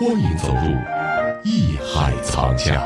欢迎走入艺海藏家。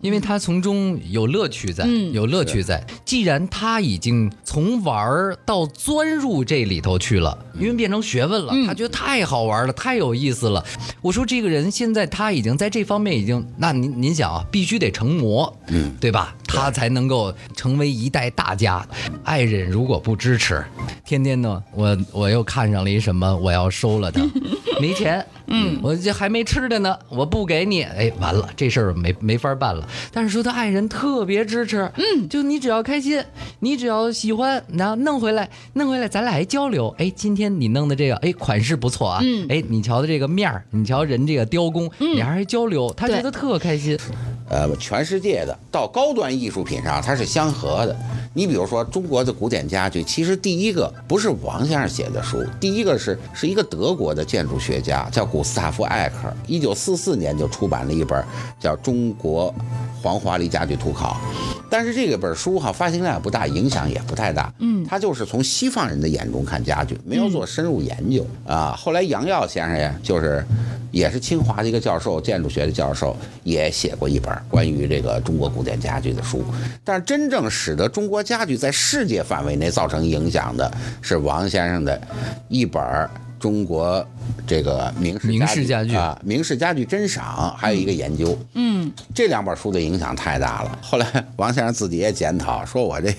因为他从中有乐趣在，嗯有乐趣在。既然他已经从玩儿到钻入这里头去了，因为变成学问了，嗯他觉得太好玩了，太有意思了。我说这个人现在他已经在这方面已经，那您您想啊，必须得成魔，嗯，对吧？他才能够成为一代大家。爱人如果不支持，天天呢，我我又看上了一什么，我要收了他，没钱，嗯，我这还没吃的呢，我不给你，哎，完了，这事儿没没法办了。但是说他爱人特别支持，嗯，就你只要开心，你只要喜欢，然后弄回来，弄回来，咱俩还交流。哎，今天你弄的这个，哎，款式不错啊，嗯。哎，你瞧的这个面儿，你瞧人这个雕工，俩人还交流，他觉得特开心。呃，全世界的到高端艺术品上，它是相合的。你比如说中国的古典家具，其实第一个不是王先生写的书，第一个是是一个德国的建筑学家，叫古斯塔夫艾克，一九四四年就出版了一本叫《中国黄花梨家具图考》。但是这个本书哈发行量也不大，影响也不太大。嗯，他就是从西方人的眼中看家具，没有做深入研究、啊。后来杨耀先生呀，就是也是清华的一个教授，建筑学的教授，也写过一本关于这个中国古典家具的书。但是真正使得中国家具在世界范围内造成影响的是王先生的一本中国这个明式明式家具啊，明式家具珍赏，还有一个研究。嗯，这两本书的影响太大了。后来王先生自己也检讨，说我这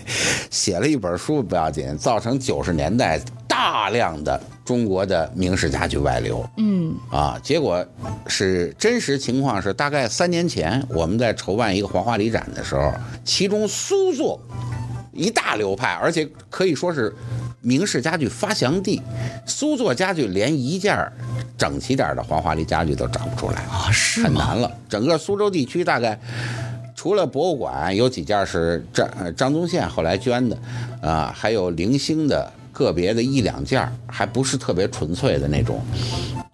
写了一本书不要紧，造成九十年代大量的中国的明式家具外流。嗯，啊，结果是真实情况是，大概三年前我们在筹办一个黄花梨展的时候，其中苏作一大流派，而且可以说是明式家具发祥地。苏作家具连一件儿整齐点儿的黄花梨家具都找不出来啊是吗很难了。整个苏州地区大概。除了博物馆有几件是张呃张宗宪后来捐的，啊，还有零星的个别的一两件儿，还不是特别纯粹的那种。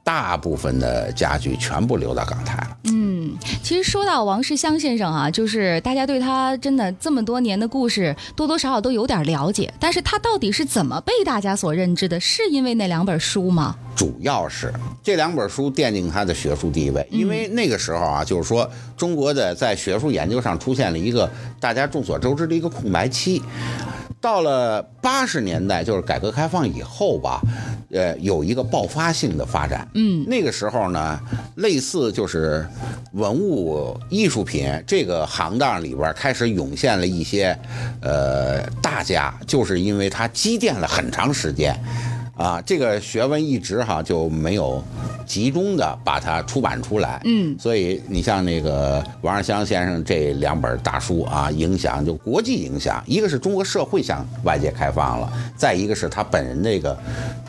大部分的家具全部留到港台了。嗯其实说到王世襄先生啊，就是大家对他真的这么多年的故事，多多少少都有点了解。但是他到底是怎么被大家所认知的？是因为那两本书吗？主要是这两本书奠定他的学术地位，因为那个时候啊，就是说中国的在学术研究上出现了一个大家众所周知的一个空白期。到了八十年代，就是改革开放以后吧，呃，有一个爆发性的发展。嗯，那个时候呢，类似就是文物艺术品这个行当里边开始涌现了一些呃大家，就是因为它积淀了很长时间。啊，这个学问一直哈就没有集中的把它出版出来，嗯。所以你像那个王世襄先生这两本大书啊，影响就国际影响，一个是中国社会向外界开放了，再一个是他本人那个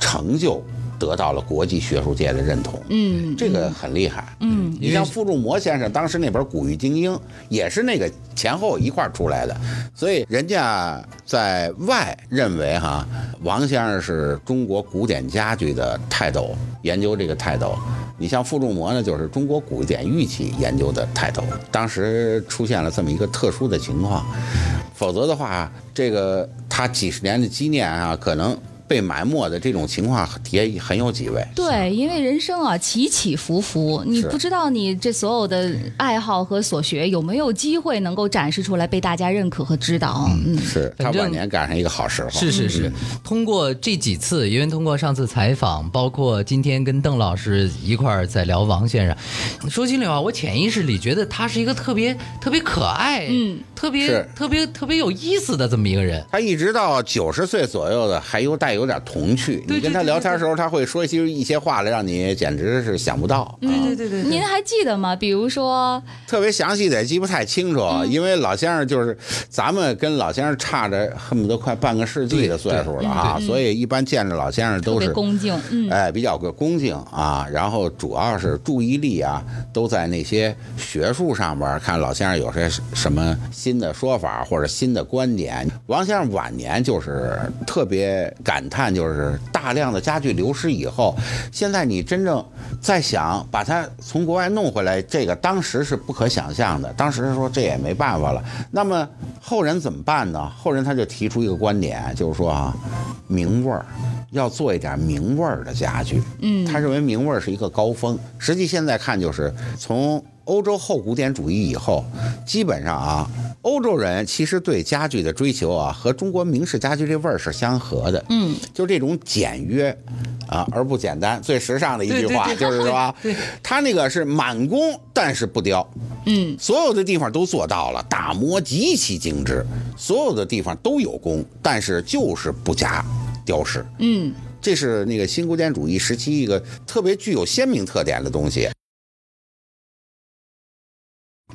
成就得到了国际学术界的认同，嗯。这个很厉害，嗯你像傅仲谋先生当时那本《古玉精英》，也是那个前后一块儿出来的，所以人家在外认为哈，王先生是中国古典家具的泰斗，研究这个泰斗。你像傅仲谋呢，就是中国古典玉器研究的泰斗。当时出现了这么一个特殊的情况，否则的话，这个他几十年的积淀啊，可能被埋没的这种情况也很有几位。对，因为人生啊起起伏伏，你不知道你这所有的爱好和所学有没有机会能够展示出来，被大家认可和知道。嗯是他晚年赶上一个好时候。是是是，通过这几次，因为通过上次采访，包括今天跟邓老师一块儿在聊王先生，说心里话，我潜意识里觉得他是一个特别特别可爱，嗯，特别特别特别有意思的这么一个人。他一直到九十岁左右的，还有带有点童趣。你跟他聊天的时候，他会说一些一些话来，让你简直是想不到。对对对对您还记得吗？比如说，特别详细的也记不太清楚，嗯因为老先生就是咱们跟老先生差着恨不得快半个世纪的岁数了啊，所以一般见着老先生都是恭敬，嗯，哎，比较个恭敬啊，然后主要是注意力啊，都在那些学术上边，看老先生有些什么新的说法或者新的观点。王先生晚年就是特别感感叹，就是大量的家具流失以后，现在你真正在想把它从国外弄回来，这个当时是不可想象的。当时说这也没办法了。那么后人怎么办呢？后人他就提出一个观点，就是说啊，名味儿。要做一点名味儿的家具，嗯，他认为名味儿是一个高峰。实际现在看，就是从欧洲后古典主义以后，基本上啊，欧洲人其实对家具的追求啊，和中国明式家具这味儿是相合的，嗯，就这种简约啊而不简单，最时尚的一句话就是说，他那个是满工但是不雕，嗯，所有的地方都做到了，打磨极其精致，所有的地方都有工，但是就是不加雕饰。嗯，这是那个新古典主义时期一个特别具有鲜明特点的东西。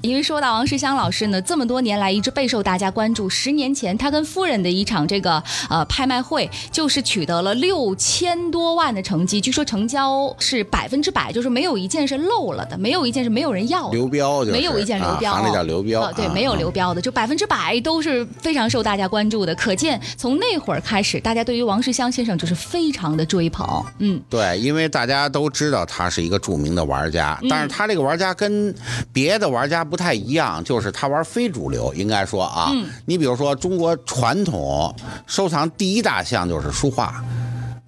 因为说到王世襄老师呢，这么多年来一直备受大家关注。十年前，他跟夫人的一场这个呃拍卖会，就是取得了六千多万的成绩，据说成交是百分之百，就是没有一件是漏了的，没有一件是没有人要的。流标就是没有一件流标，啊、行叫流标，哦对，啊没有流标的，就百分之百都是非常受大家关注的。可见从那会儿开始，大家对于王世襄先生就是非常的追捧。嗯，对，因为大家都知道他是一个著名的玩家，嗯但是他这个玩家跟别的玩家不太一样，就是他玩非主流，应该说啊，嗯你比如说中国传统收藏第一大项就是书画。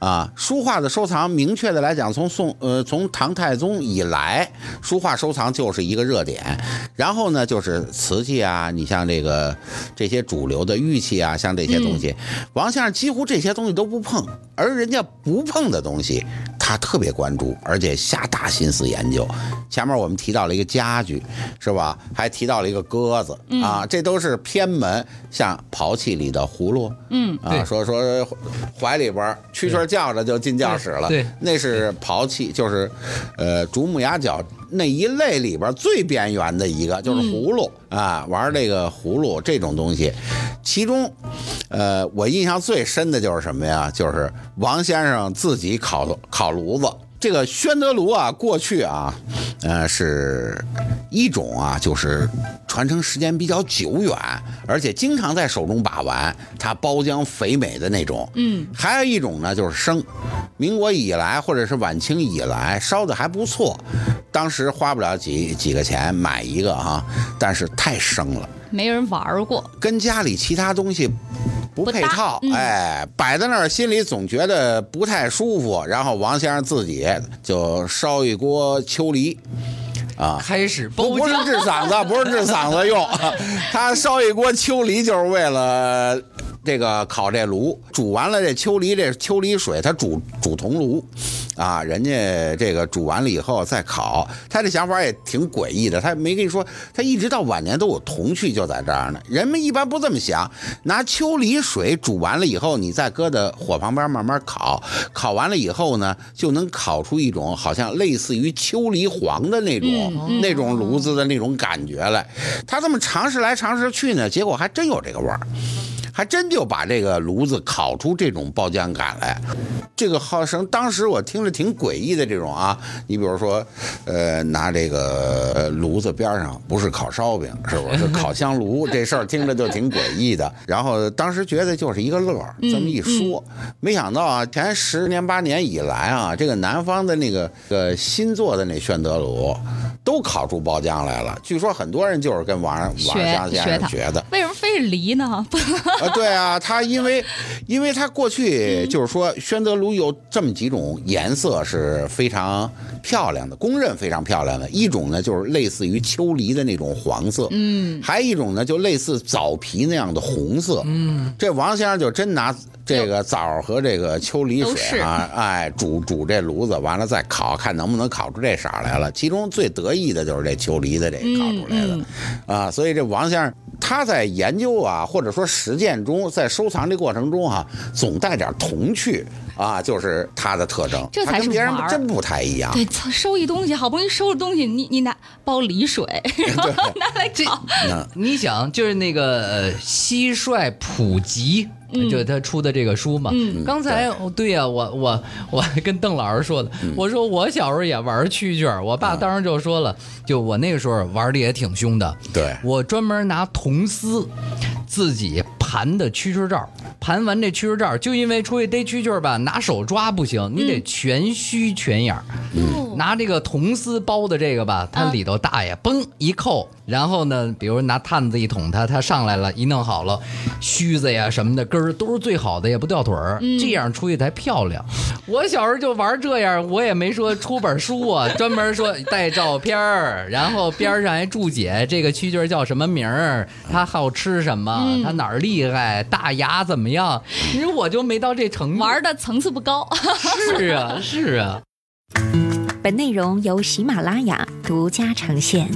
啊，书画的收藏，明确的来讲，从宋呃从唐太宗以来，书画收藏就是一个热点。然后呢，就是瓷器啊，你像这个这些主流的玉器啊，像这些东西，王先生几乎这些东西都不碰，而人家不碰的东西，他特别关注，而且下大心思研究。前面我们提到了一个家具，是吧？还提到了一个鸽子啊，这都是偏门，像刨器里的葫芦，嗯啊，说说怀里边蛐蛐叫着就进教室了，对。对那是刨器，就是呃竹木牙角那一类里边最边缘的一个，就是葫芦、啊，玩这个葫芦这种东西，其中呃我印象最深的就是什么呀？就是王先生自己烤烤炉子。这个宣德炉啊，过去啊，呃，是一种啊，就是传承时间比较久远，而且经常在手中把玩，它包浆肥美的那种。嗯，还有一种呢，就是生，民国以来或者是晚清以来烧的还不错，当时花不了几几个钱买一个哈、但是太生了，没人玩过。跟家里其他东西不配套，嗯哎，摆在那儿心里总觉得不太舒服。然后王先生自己就烧一锅秋梨，啊，开始不不是治嗓子，不是治嗓子用，他烧一锅秋梨就是为了这个烤这炉，煮完了这秋梨这秋梨水，他煮煮铜炉，啊，人家这个煮完了以后再烤，他这想法也挺诡异的，他没跟你说，他一直到晚年都有铜趣就在这儿呢。人们一般不这么想，拿秋梨水煮完了以后，你再搁在火旁边慢慢烤，烤完了以后呢，就能烤出一种好像类似于秋梨黄的那种、那种炉子的那种感觉来。他这么尝试来尝试去呢，结果还真有这个味儿。还真就把这个炉子烤出这种爆浆感来，这个号称当时我听着挺诡异的这种啊，你比如说，呃，拿这个呃炉子边上不是烤烧饼，是不是是烤香炉？这事儿听着就挺诡异的。然后当时觉得就是一个乐儿，这么一说，没想到啊，前十年八年以来啊，这个南方的那个呃新做的那宣德炉都烤出爆浆来了。据说很多人就是跟王王学相先生学的。为什么非是梨呢？不啊，对啊，他因为，因为他过去就是说，宣德炉有这么几种颜色是非常漂亮的，公认非常漂亮的。一种呢，就是类似于秋梨的那种黄色，嗯，还有一种呢，就类似枣皮那样的红色，嗯，这王先生就真拿。这个枣和这个秋梨水啊，哎，煮煮这炉子，完了再烤，看能不能烤出这色儿来了。其中最得意的就是这秋梨的这个烤出来的，嗯啊，所以这王先生他在研究啊，或者说实践中，在收藏这过程中哈、总带点童趣。啊，就是他的特征。这才是跟别人玩儿真不太一样。对，操收一东西，好不容易收了东西，你你拿包梨水，然后拿来烤，嗯你想，就是那个呃蟋蟀普及。就是他出的这个书嘛，嗯刚才哦对呀、我我我跟邓老师说的，我说我小时候也玩蛐蛐儿，我爸当时就说了，就我那个时候玩的也挺凶的，对我专门拿铜丝自己盘的蛐蛐照，盘完这蛐蛐儿，就因为出去逮蛐蛐吧，拿手抓不行，你得全须全眼儿。哦。拿这个铜丝包的这个吧，它啊。里头大呀嘣一扣，然后呢，比如拿探子一捅它，它上来了，一弄好了，须子呀什么的根儿都是最好的，也不掉腿儿，这样出去才漂亮。我小时候就玩这样，我也没说出本书啊，专门说带照片儿，然后边上还注解这个蛐蛐儿叫什么名儿，它好吃什么，它哪儿厉害，大牙怎么样。你说我就没到这程度，玩的层次不高。是啊是啊。本内容由喜马拉雅独家呈现。